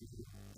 Thank you.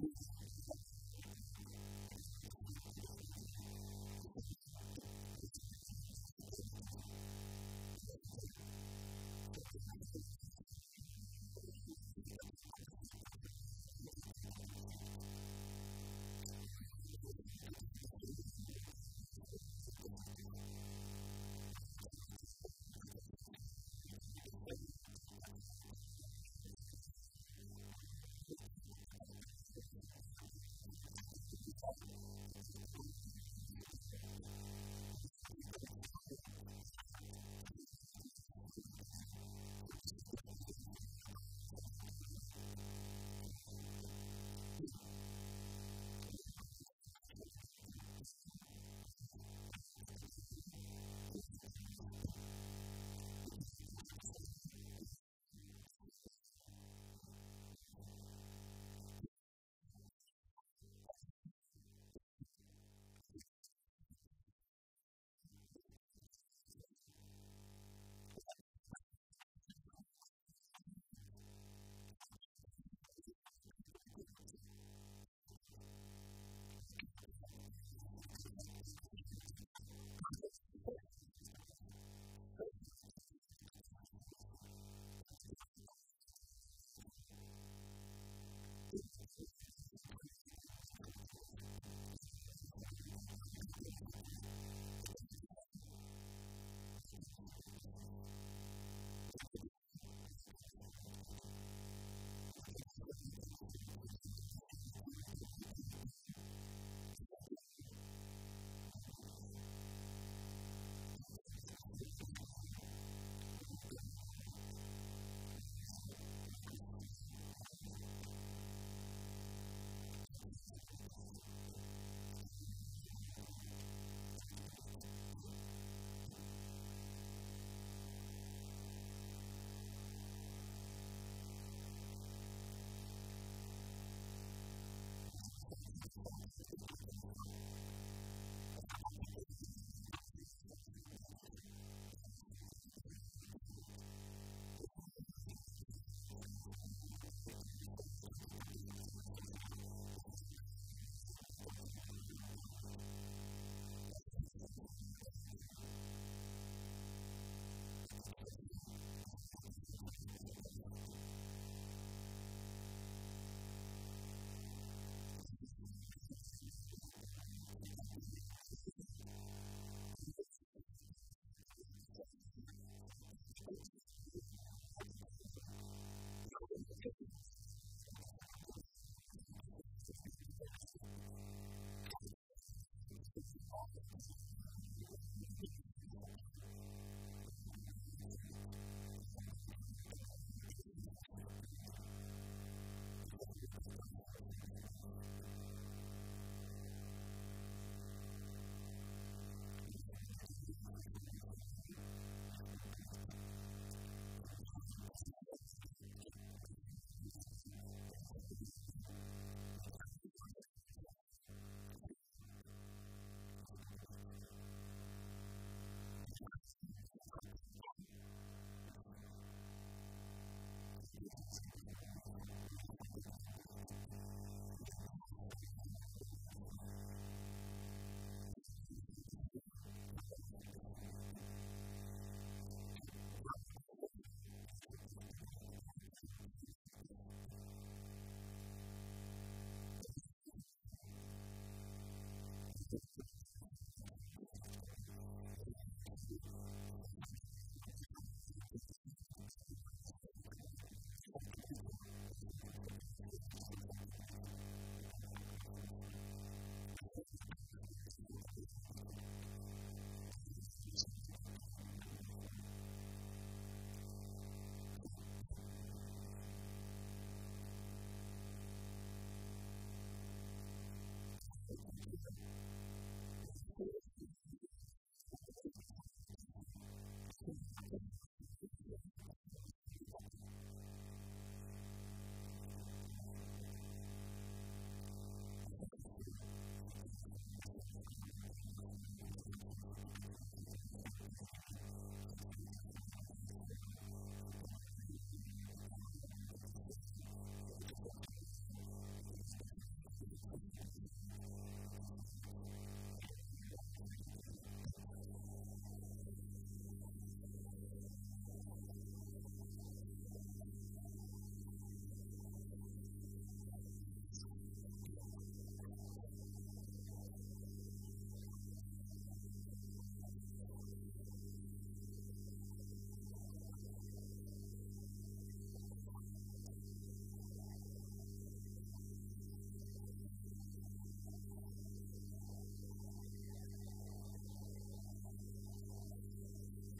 Jesus. et in hoc modo omnes homines in hoc mundo vivunt et in hoc mundo moriuntur et in hoc mundo vitam suam perferunt